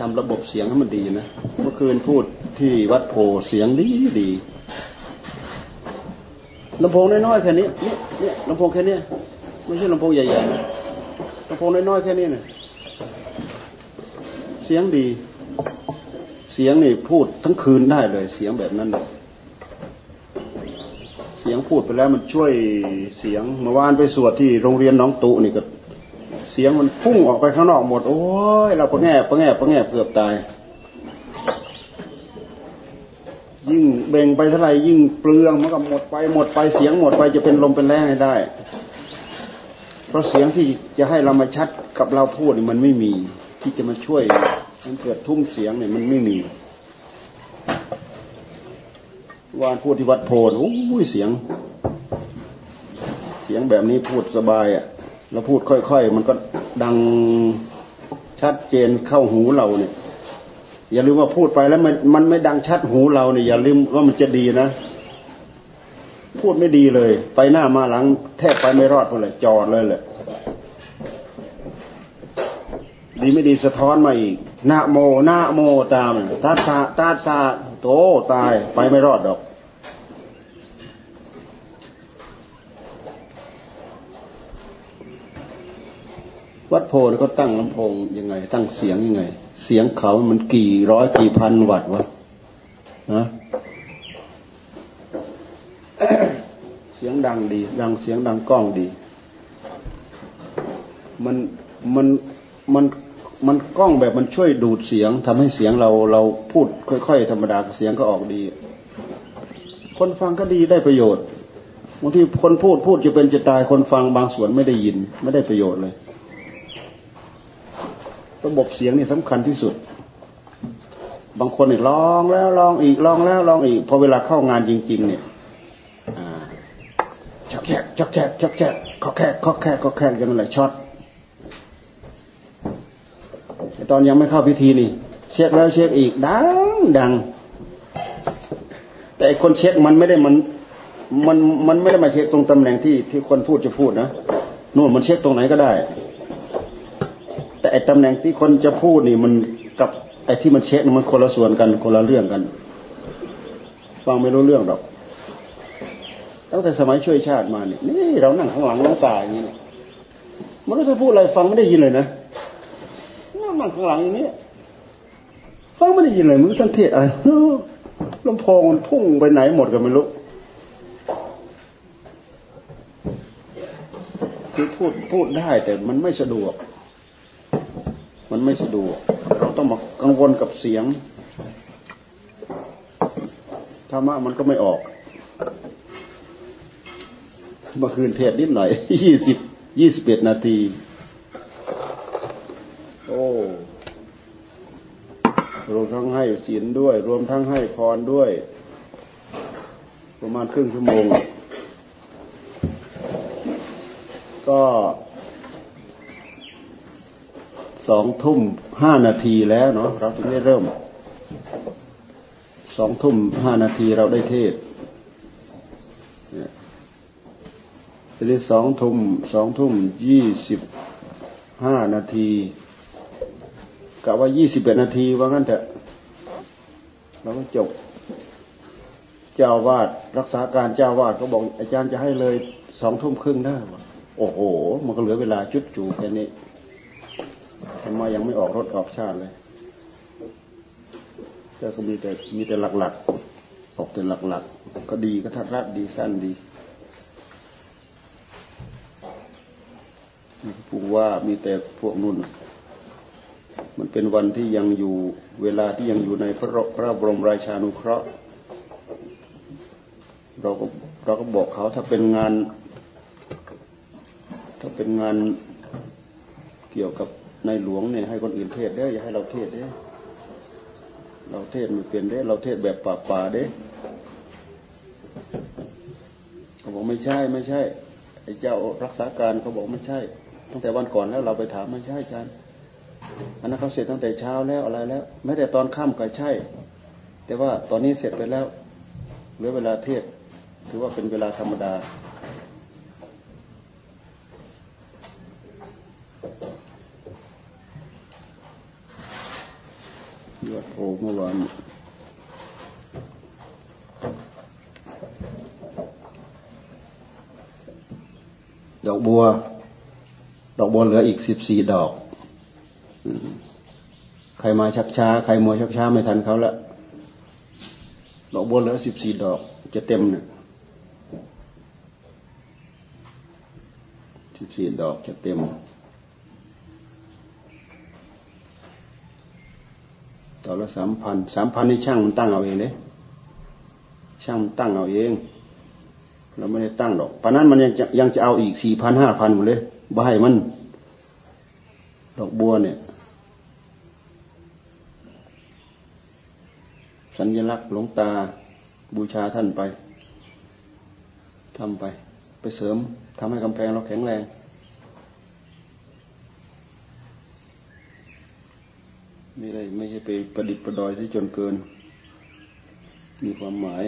ทำระบบเสียงให้มันดีนะ เมื่อคืนพูดที่วัดโพเสียงดีดีลำโพงน้อยๆแค่นี้นี่นี่ลำโพงแค่นี้ไม่ใช่ลำโพงใหญ่ๆลำโพงน้อยๆแค่นี้นะเสียงดี เสียงนี่พูดทั้งคืนได้เลย เสียงแบบนั้นเลยเสียงพูดไปแล้วมันช่วยเสียงเมื่อวานไปสวดที่โรงเรียนน้องตุนี่ก็ สียงมันพุ่งออกไปข้างนอกหมด โอ้ยเราปะแง่ปะแง่ปะแง่เกือบตาย ยิ่งเบ่งไปเท่าไหร่ยิ่งเปลืองมันก็หมดไปหมดไปเสียงหมดไปจะเป็นลมเป็นแรงให้ได้ เพราะเสียงที่จะให้เรามาชัดกับเราพูดนี่มันไม่มี ที่จะมาช่วยมันเกิดทุ่มเสียงเนี่ยมันไม่มีวานพูดที่วัดโพนโอ้ยเสียง เสียงแบบนี้พูดสบายอะ เราพูดค่อยๆ มันก็ดังชัดเจนเข้าหูเราเนี่ย อย่าลืมว่าพูดไปแล้วมันมันไม่ดังชัดหูเราเนี่ยอย่าลืมว่ามันจะดีนะพูดไม่ดีเลย ไปหน้ามาหลัง แทบไปไม่รอดเลยจอดเลยแหละดีไม่ดีสะท้อนมาอีกนาโมนาโมตามตาซาตาซาโตตายไปไม่รอดดอก วัดโพนเขาตั้งลำโพงยังไง ตั้งเสียงยังไง เสียงเขามันกี่ร้อยกี่พันวัตต์วะนะเสียงดังดี ดังเสียงดังกล้องดี มันมันมันมันกล้องแบบมันช่วยดูดเสียงทำให้เสียงเราเราพูดค่อยๆธรรมดาเสียงก็ออกดี คนฟังก็ดีได้ประโยชน์บางทีคนพูดพูดจะเป็นจะตายคนฟังบางส่วนไม่ได้ยิน ไม่ได้ประโยชน์เลย ระบบเสียงนี่สำคัญที่สุด บางคนเนี่ยลองแล้วลองอีกลองแล้วลองอีกพอเวลาเข้างานจริง ๆ เนี่ยชักแคกชักแคกชักแคกขอแคกขอแคกขอแคกยังไงช็อตตอนยังไม่เข้าพิธีนี่ เช็คแล้วเช็คอีกดังดัง แต่คนเช็คมันไม่ได้มัน มันมันไม่ได้มาเช็คตรงตำแหน่งที่ที่คนพูดจะพูดนะนู่นมันเช็คตรงไหนก็ได้ แต่ไอ้ตำแหน่งที่คนจะพูดนี่มันกับไอ้ที่มันเช็คมันคนละส่วนกันคนละเรื่องกันฟังไม่รู้เรื่องหรอกตั้งแต่สมัยช่วยชาติมาเนี่ยนี่เรานั่งข้างหลังน้องตายอย่างนี้มันรู้จะพูดอะไรฟังไม่ได้ยินเลยนะนั่งข้างหลังอย่างนี้ฟังไม่ได้ยินเลยมันสังเกตอะไรลำโพงมันพุ่งไปไหนหมดกันไม่รู้คือพูดพูดได้แต่มันไม่สะดวก มันไม่สะดวก เราต้องมากังวลกับเสียงธรรมะมันก็ไม่ออกเมื่อคืนเทศนิดหน่อยยี่สิบยี่สิบเอ็ดนาที โอ้รวมทั้งให้ศีลด้วย รวมทั้งให้พรด้วย ประมาณครึ่งชั่วโมง ก็ สองทุ่มห้านาทีแล้วเนาะเราถึงได้เริ่มสองทุ่มห้านาทีเราได้เทศทีนี้สองทุ่มสองทุ่มยี่สิบห้านาทีกะว่ายี่สิบเอ็ดนาทีว่างั้นเถอะเราก็จบ เจ้าวาดรักษาการเจ้าวาดก็บอกอาจารย์จะให้เลยสองทุ่มครึ่งได้โอ้โห มันก็เหลือเวลาจุดจูแค่นี้ ทำไมยังไม่ออกรถออกชาติเลยก็มีแต่มีแต่หลักๆออกแต่หลักๆก็ดีก็ทัดรัดดีสั้นดีผูกว่ามีแต่พวกนุ่น มันเป็นวันที่ยังอยู่เวลาที่ยังอยู่ในพระพระบรมราชานุเคราะห์ เราก็เราก็บอกเขาถ้าเป็นงาน ถ้าเป็นงานเกี่ยวกับ ในหลวงเนี่ยให้คนอื่นเทศได้อย่าให้เราเทศได้เราเทศมันเปลี่ยนได้เราเทศแบบป่าป่าได้เขาบอกไม่ใช่ไม่ใช่ไอ้เจ้ารักษาการเขาบอกไม่ใช่ ตั้งแต่วันก่อนแล้วเราไปถามไม่ใช่อาจารย์อันนั้นเขาเสร็จตั้งแต่เช้าแล้วอะไรแล้วแม้แต่ตอนค่ำก็ใช่ แต่ว่าตอนนี้เสร็จไปแล้วเหลือเวลาเทศถือว่าเป็นเวลาธรรมดา ที่วัดโพเมื่อวานดอกบัว ดอกบัวเหลืออีกสิบสี่ดอกใครมาชักช้า ใครมัวชักช้าไม่ทันเขาละดอกบัวเหลือสิบสี่ดอก จะเต็มเนี่ยสิบสี่ดอกจะเต็มต่อละ สามพันสามพันนี่ช่างมันตั้งเอาเองเนี่ยช่างมันตั้งเอาเอง เราไม่ได้ตั้งดอกปานนั้นมันยังจะยังจะเอาอีกสี่พันห้าพันหมดเลยบ่ให้มัน ดอกบัวเนี่ย สัญลักษณ์หลวงตาบูชาท่านไปทำไป ไปเสริมทำให้กำแพงเราแข็งแรง ไม่ได้ไม่ใช่ไปประดิษฐ์ประดอยที่จนเกิน มีความหมาย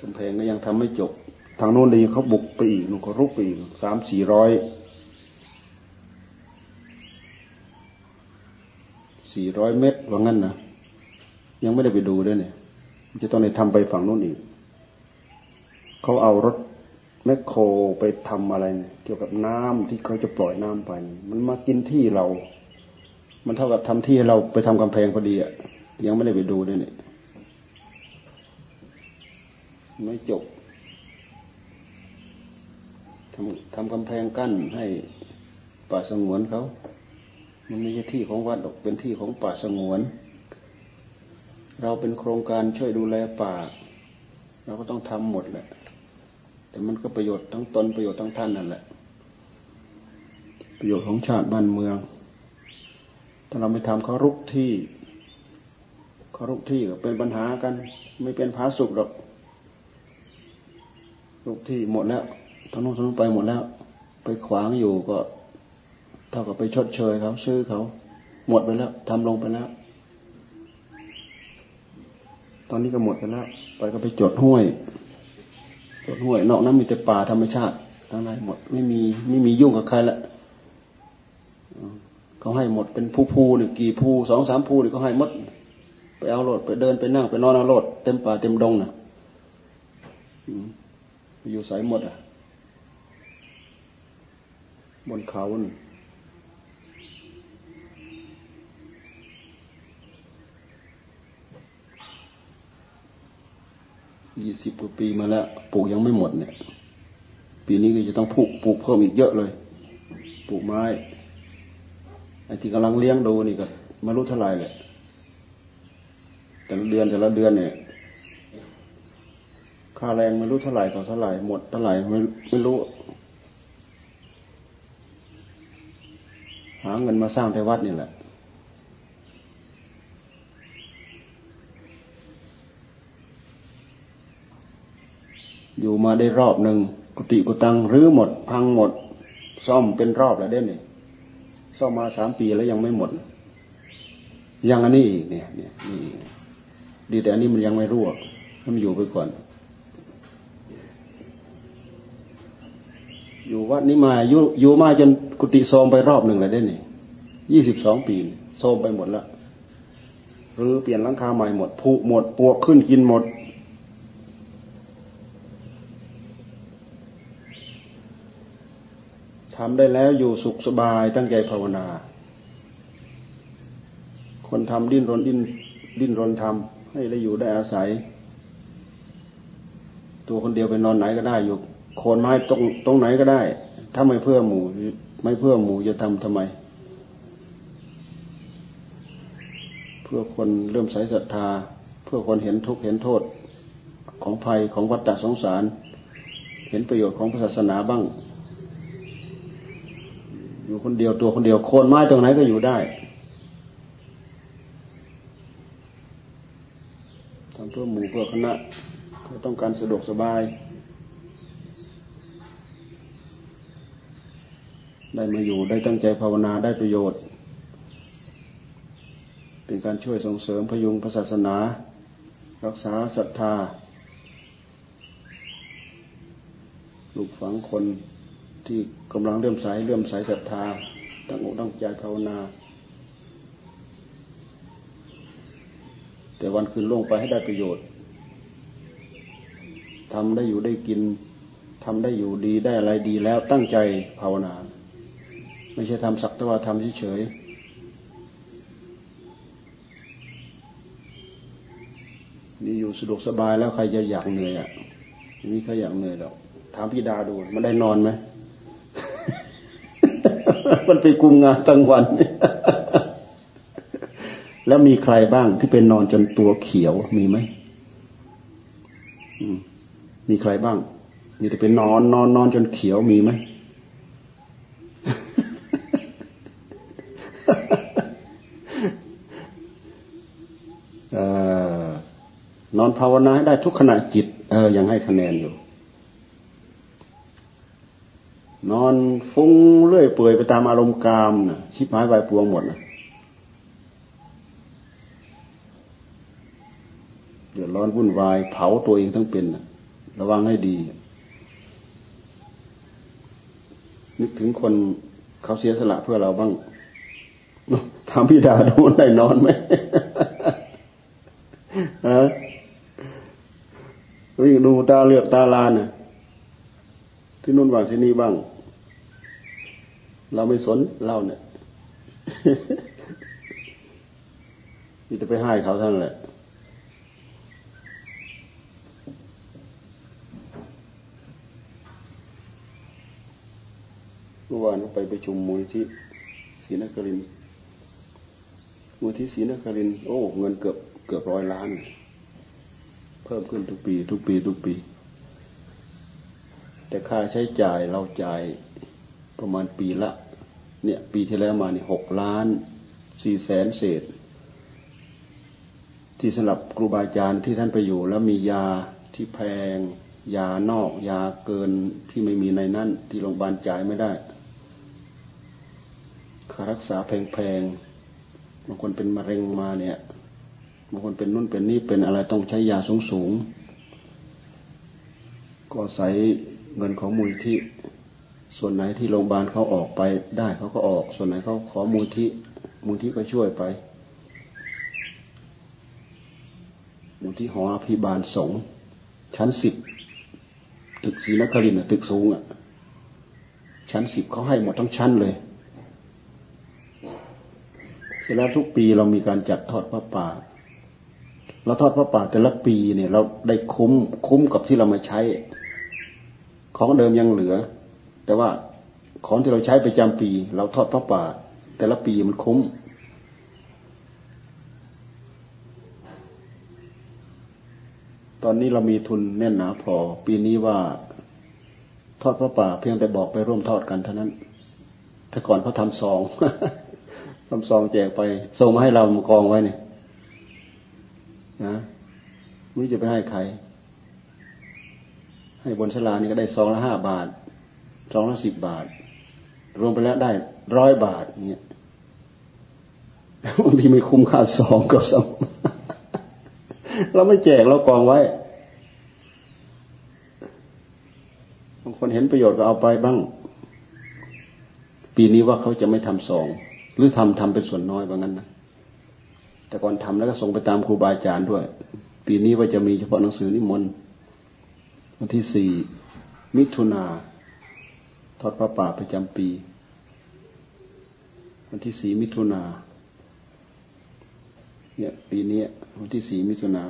กำแพงก็ยังทำไม่จบ ทางโน้นเลยเขาบุกไปอีกนู่นเขารุกไปอีกสามสี่ร้อยสี่ร้อยเมตรว่างั้นนะยังไม่ได้ไปดูด้วยเนี่ย จะต้องไปทำไปฝั่งโน้นอีก เขาเอารถ แมคโครไปทำอะไรเนี่ยเกี่ยวกับน้ำที่เขาจะปล่อยน้ำไป มันมากินที่เรา มันเท่ากับทำที่เราไปทำกำแพงพอดีอะยังไม่ได้ไปดูด้วยเนี่ยไม่จบทำทำกำแพงกั้นให้ป่าสงวนเขามันไม่ใช่ที่ของวัดหรอกเป็นที่ของป่าสงวน เราเป็นโครงการช่วยดูแลป่า เราก็ต้องทำหมดแหละ แต่มันก็ประโยชน์ทั้งตนประโยชน์ทั้งท่านนั่นแหละ ประโยชน์ของชาติบ้านเมือง ถ้าเราไม่ทำเขารุกที่เขารุกที่ก็เป็นปัญหากัน ไม่เป็นผาสุกหรอกรุกที่หมดแล้วทั้งนู้นทั้งนู้นไปหมดแล้ว ไปขวางอยู่ก็เท่ากับไปชดเชยเขาซื้อเขาหมดไปแล้วทำลงไปแล้ว ตอนนี้ก็หมดไปแล้ว ไปก็ไปจดห้วย ห้วยนอกนั้นมีแต่ป่าธรรมชาติทั้งนั้นหมดไม่มีไม่มียุ่งกับใครละเขาให้หมดเป็นผู้ภูหนึ่งกี่ภูสองสามภูนี่เขาให้หมด ไปเอาโลดไปเดินไปนั่งไปนอนเอาโลดเต็มป่าเต็มดงนะ่ะอยู่สายหมดอะ บนเขาน่ ยี่สิบกว่าปีมาแล้วปลูกยังไม่หมดเนี่ย ปีนี้ก็จะต้องปลูกปลูกเพิ่มอีกเยอะเลย ปลูกไม้ไอ้ที่กำลังเลี้ยงดูนี่ก็ไม่รู้เท่าไหร่เลยแต่ละเดือนแต่ละเดือนเนี่ย ค่าแรงไม่รู้เท่าไหร่ต่อเท่าไหร่หมดเท่าไหร่ไม่ไม่รู้ หาเงินมาสร้างแต่วัดนี่แหละ อยู่มาได้รอบหนึ่งกุฏิกุตังรื้อหมด พังหมด ซ่อมเป็นรอบแล้วเด้เนี่ยซ่อมมาสามปีแล้วยังไม่หมด ยังอันนี้อีกเนี่ยเนี่ยนี่ดีแต่อันนี้มันยังไม่รั่วมันอยู่ไปก่อน อยู่วัดนี้มาอยู่อยู่มาจนกุฏิโทมไปรอบหนึ่งแล้วเด้เนี่ยยี่สิบสองปีโทมไปหมดแล้วหรือเปลี่ยนหลังคาใหม่หมดผุหมดปวกขึ้นกินหมด ทำได้แล้วอยู่สุขสบายตั้งใจภาวนา คนทำดิ้นรนดิ้นดิ้นรนทำให้ได้อยู่ได้อาศัย ตัวคนเดียวไปนอนไหนก็ได้อยู่โคนไม้ตรงตรงไหนก็ได้ ถ้าไม่เพื่อหมู่ ไม่เพื่อหมู่จะทำทำไม เพื่อคนเริ่มใส่ศรัทธา เพื่อคนเห็นทุกข์เห็นโทษของภัยของวัฏฏะสงสาร เห็นประโยชน์ของศาสนาบ้าง อยู่คนเดียวตัวคนเดียวโคนไม้ตรงไหนก็อยู่ได้ทำเพื่อหมู่เพื่อคณะก็ต้องการสะดวกสบาย ได้มาอยู่ได้ตั้งใจภาวนาได้ประโยชน์ เป็นการช่วยส่งเสริมพยุงศาสนา รักษาศรัทธาลูกฝังคน ที่กำลังเลื่อมใสเลื่อมใสศรัทธาตั้งอกตั้งใจภาวนา แต่วันคืนล่วงไปให้ได้ประโยชน์ทำได้อยู่ได้กินทำได้อยู่ดีได้อะไรดีแล้วตั้งใจภาวนา ไม่ใช่ทำสักแต่ว่าทำเฉยนี่อยู่สะดวกสบายแล้วใครจะอยากเหนื่อยอะม่มีใครอยากเหนื่อยหรอกถามพี่ดาดูมันได้นอนไหม มันไปกุมงานตั้งวัน แล้วมีใครบ้างที่เป็นนอนจนตัวเขียวมีไหมมีใครบ้างมีแต่เป็นนอนนอนนอนจนเขียวมีไหมนอนภาวนาให้ได้ทุกขณะจิต เออยังให้คะแนนอยู่ นอนฟุ้งเรื่อยเปื่อยไปตามอารมณ์กามนะชิบหายไปปวงหมดนะเดือดร้อนวุ่นวาย เผาตัวเองทั้งเป็นนะระวังให้ดี นึกถึงคนเขาเสียสละเพื่อเราบ้างถามพี่ดาดูได้นอนไหมฮะวิ่งดูตาเลือกตาลานน่ะที่นู่นบ้างที่นี่บ้าง เราไม่สนเล่าเนี่ยมีแต่ไปให้เขาท่านแหละ เมื่อวานไปประชุมมูลที่ศรีนครินมูลที่ศรีนครินโอ้ เงินเกือบเกือบร้อยล้าน เพิ่มขึ้นทุกปี ทุกปี ทุกปี แต่ค่าใช้จ่ายเราจ่าย ประมาณปีละ เนี่ย ปีที่แล้วมาเนี่ยหกล้านสี่แสนเศษ ที่สำหรับครูบาอาจารย์ที่ท่านไปอยู่ แล้วมียาที่แพง ยานอก ยาเกินที่ไม่มีในนั้นที่โรงพยาบาลจ่ายไม่ได้ค่ารักษาแพงๆบางคนเป็นมะเร็งมาเนี่ยบางคนเป็นนุ่นเป็นนี่เป็นอะไรต้องใช้ยาสูงๆก็ใส่เงินของมูลที่ ส่วนไหนที่โรงพยาบาลเขาออกไปได้เขาก็ออก ส่วนไหนเขาขอมูลที่มูลที่ก็ช่วยไป มูลที่หออภิบาลสงชั้นสิบตึกศรีนครินทร์ตึกสูงอะ ชั้นสิบเขาให้หมดทั้งชั้นเลยร็จแล้วทุกปีเรามีการจัดทอดพระป่าเราทอดพระป่าแต่ละปีเนี่ย เราได้คุ้มคุ้มกับที่เรามาใช้ ของเดิมยังเหลือ แต่ว่าของที่เราใช้ประจำปี เราทอดพระป่า แต่ละปีมันคุ้ม ตอนนี้เรามีทุนแน่นหนาพอ ปีนี้ว่าทอดพระป่า เพียงแต่บอกไปร่วมทอดกันเท่านั้น แต่ก่อนเขาทำซองทำซองแจกไปส่งมาให้เรามากองไว้เนี่ยนะไม่จะไปให้ใคร ให้บนสลานี่ก็ได้ซองละห้าบาท ซองละสิบบาท รวมไปแล้วได้ร้อยบาทเนี่ยบางทีไม่คุ้มค่าซองก็สมเราไม่แจกเรากองไว้บางคนเห็นประโยชน์ก็เอาไปบ้าง ปีนี้ว่าเขาจะไม่ทำซองหรือทำทำเป็นส่วนน้อยว่างั้นนะแต่ก่อนทำแล้วก็ส่งไปตามครูบาอาจารย์ด้วย ปีนี้ว่าจะมีเฉพาะหนังสือนิมนต์วันที่สี่มิถุนา ทอดพระป่าประจำปี วันที่สี่มิถุนาเนี่ยปีนี้วันที่สี่มิถุนา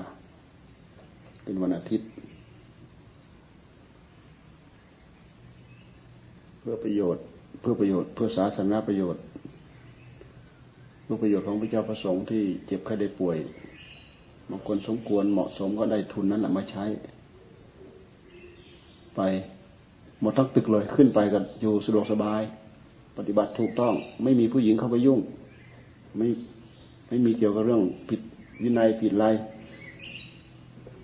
เป็นวันอาทิตย์ เพื่อประโยชน์ เพื่อประโยชน์เพื่อสาธารณประโยชน์รูปประโยชน์ของพระเจ้าประสงค์ที่เจ็บไข้ได้ป่วยบางคนสมควรเหมาะสมก็ได้ทุนนั้นแหละมาใช้ ไป หมดทั้งตึกเลยขึ้นไปกันอยู่สะดวกสบาย ปฏิบัติถูกต้อง ไม่มีผู้หญิงเข้าไปยุ่ง ไม่ไม่มีเกี่ยวกับเรื่องผิดวินัยผิดไร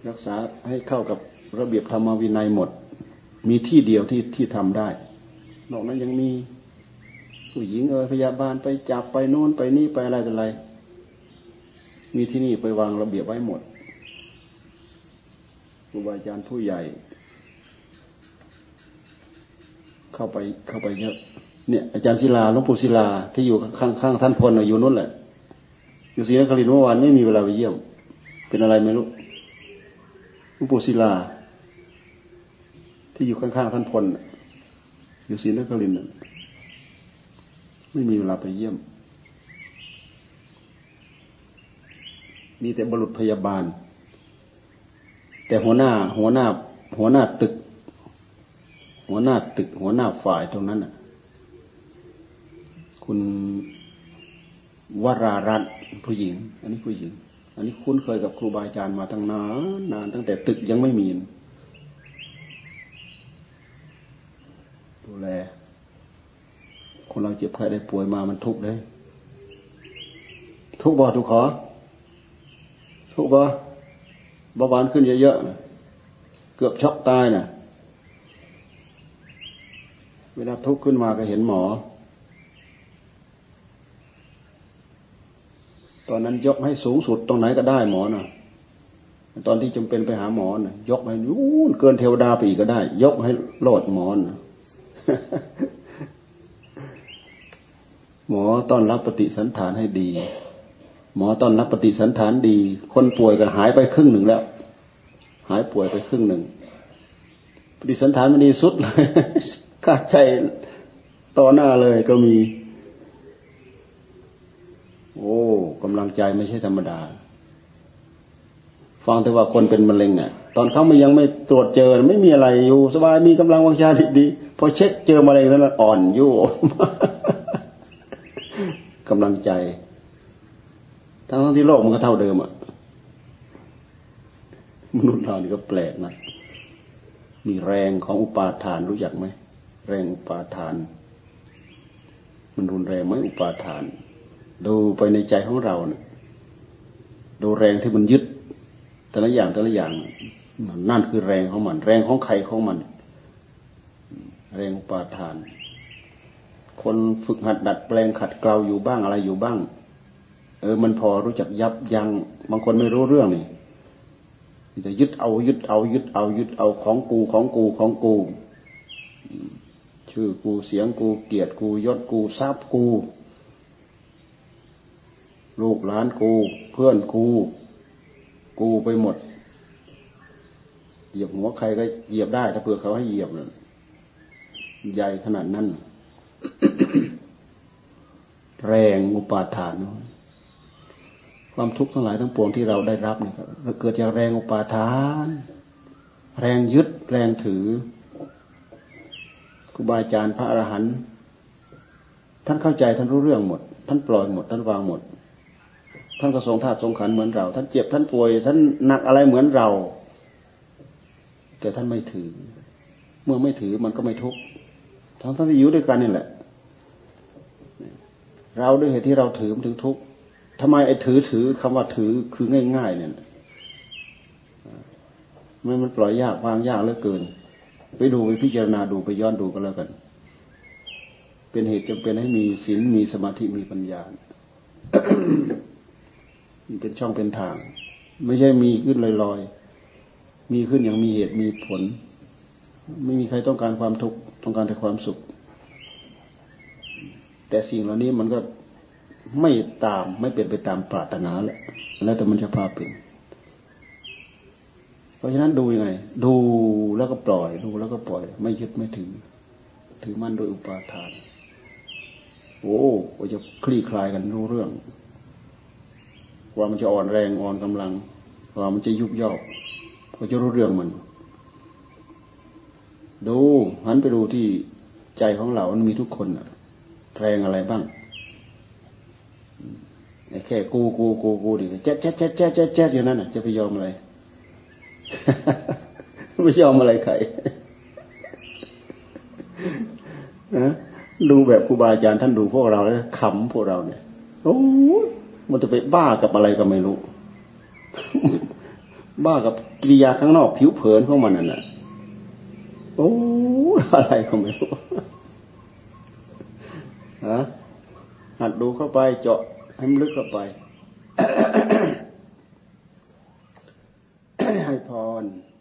รักษาให้เข้ากับระเบียบธรรมวินัยหมด มีที่เดียวที่ที่ทำได้ นอกนั้นยังมีผู้หญิงเออพยาบาลไปจับไปโน่นไปนี่ไปอะไรต่ออะไร มีที่นี่ไปวางระเบียบไว้หมดครูบาอาจารย์ผู้ใหญ่ เข้าไปเข้าไปเยอะเนี่ยอาจารย์ศิลาหลวงปู่ศิลาที่อยู่ข้างข้างท่านพลอยู่นู้นแหละ อยู่ศรีนครินทร์เมื่อวานไม่มีเวลาไปเยี่ยม เป็นอะไรไม่รู้หลวงปู่ศิลา ที่อยู่ข้างๆท่านพลอยู่ศรีนครินทร์ไม่มีเวลาไปเยี่ยม มีแต่บุรุษพยาบาล แต่หัวหน้า หัวหน้า หัวหน้าตึก หัวหน้าตึกหัวหน้าฝ่ายตรงนั้นน่ะ คุณวรารัตน์ผู้หญิง อันนี้ผู้หญิง อันนี้คุ้นเคยกับครูบาอาจารย์มาตั้งนานนานตั้งแต่ตึกยังไม่มีดูแลคนเราเจ็บไข้ได้ป่วยมามันทุกข์เลยทุกข์บ่ทุกขอ ทุกข์บ่เบาหวานขึ้นเยอะๆเกือบช็อกตายนะ่ะ เวลาทุกข์ขึ้นมาก็เห็นหมอ ตอนนั้นยกให้สูงสุดตรงไหนก็ได้หมอนะ่ะ ตอนที่จำเป็นไปหาหมอนะ่ะ ยกให้นู่นเกินเทวดาไปอีกก็ได้ ยกให้โลดหมอนนะหมอต้อนรับปฏิสันฐานให้ดี หมอต้อนรับปฏิสันฐานดี คนป่วยก็หายไปครึ่งหนึ่งแล้ว หายป่วยไปครึ่งหนึ่งปฏิสันฐานมันดีสุดเลย กาใจต่อหน้าเลยก็มี โอ้กำลังใจไม่ใช่ธรรมดา ฟังแต่ว่าคนเป็นมะเร็งอะตอนเขาม่ยังไม่ตรวจเจอ ไม่มีอะไรอยู่ สบายมีกำลังวังชาดีพอเช็คเจอมะเร็งแล้วอ่อนยู่กำลังใจ ทั้งทั้งที่โลกมันก็เท่าเดิมอะมนุษย์เรานี่ก็แปลกนะ มีแรงของอุปาทานรู้จักไหม แรงอุปาทาน มันรุนแรงไหมอุปาทาน ดูไปในใจของเราเนะดูแรงที่มันยึด แต่ละอย่างแต่ละอย่างนั่นคือแรงของมัน แรงของใครของมัน แรงอุปาทาน คนฝึกหัดดัดแปลงขัดเกลาอยู่บ้างอะไรอยู่บ้าง เออ มันพอรู้จักยับยัง้งบางคนไม่รู้เรื่องนี่จะยึดเอายึดเอายึดเอายึดเอาของกูของกูของกู ชื่อกูเสียงกูเกียรติกูยศกูทรัพย์กู ลูกหลานกู เพื่อนกู กูไปหมด เหยียบหัวใครก็เหยียบได้ถ้าเผื่อเขาให้เหยียบเลยใหญ่ขนาดนั้นแรงอุปาทานความทุกข์ทั้งหลายทั้งปวงที่เราได้รับเนี่ยเกิดจากแรงอุปาทาน แรงยึดแรงถือ ครูบาอาจารย์พระอรหันต์ท่านเข้าใจท่านรู้เรื่องหมด ท่านปล่อยหมด ท่านวางหมด ท่านก็ทรงธาตุทรงขันเหมือนเรา ท่านเจ็บท่านป่วย ท่านหนักอะไรเหมือนเรา แต่ท่านไม่ถือ เมื่อไม่ถือมันก็ไม่ทุกข์ทั้งท่านที่อยู่ด้วยกันนี่แหละ เราด้วยเหตุที่เราถือมันถึงทุกข์ทำไมไอ้ถือถือคำว่าถือคือง่าย ๆ เนี่ยมันมันปล่อยยากวางยากเหลือเกิน ไปดูไปพิจารณาดูไปย้อนดูก็แล้วกัน เป็นเหตุจำเป็นให้มีศีลมีสมาธิมีปัญญาเป็นช่องเป็นทาง ไม่ใช่มีขึ้นลอยๆ มีขึ้นอย่างมีเหตุมีผล ไม่มีใครต้องการความทุกข์ต้องการแต่ความสุข แต่สิ่งเหล่านี้มันก็ไม่ตามไม่เป็นไปตามปรารถนาแหละแล้วแต่มันจะพาเป็น ราะฉะนั้นดูยังไง ดูแล้วก็ปล่อย ดูแล้วก็ปล่อย ไม่ยึดไม่ถือ ถือมั่นโดยอุปาทาน โอ้ก็จะคลี่คลายกันรู้เรื่อง ว่ามันจะอ่อนแรงอ่อนกำลัง ว่ามันจะยุบยอกก็จะรู้เรื่องมัน ดูหันไปดูที่ใจของเรา มันมีทุกคนอะแรงอะไรบ้างแค่กูกูกูกูดิเจ๊ดเจ๊ดเจ๊ดเจ๊ดเจ๊ดเจ๊ดอยู่นั่นน่ะ จะไปยอมอะไร ไม่ยอมอะไรใครดูแบบครูบาอาจารย์ท่านดูพวกเราแล้วขำพวกเราเนี่ยโอ้มันจะไปบ้ากับอะไรก็ไม่รู้ บ้ากับกิริยาข้างนอกผิวเผินของมันนั่นแหละโอ้อะไรก็ไม่รู้ฮะหัดดูเข้าไปเจาะให้มันลึกเข้าไป one.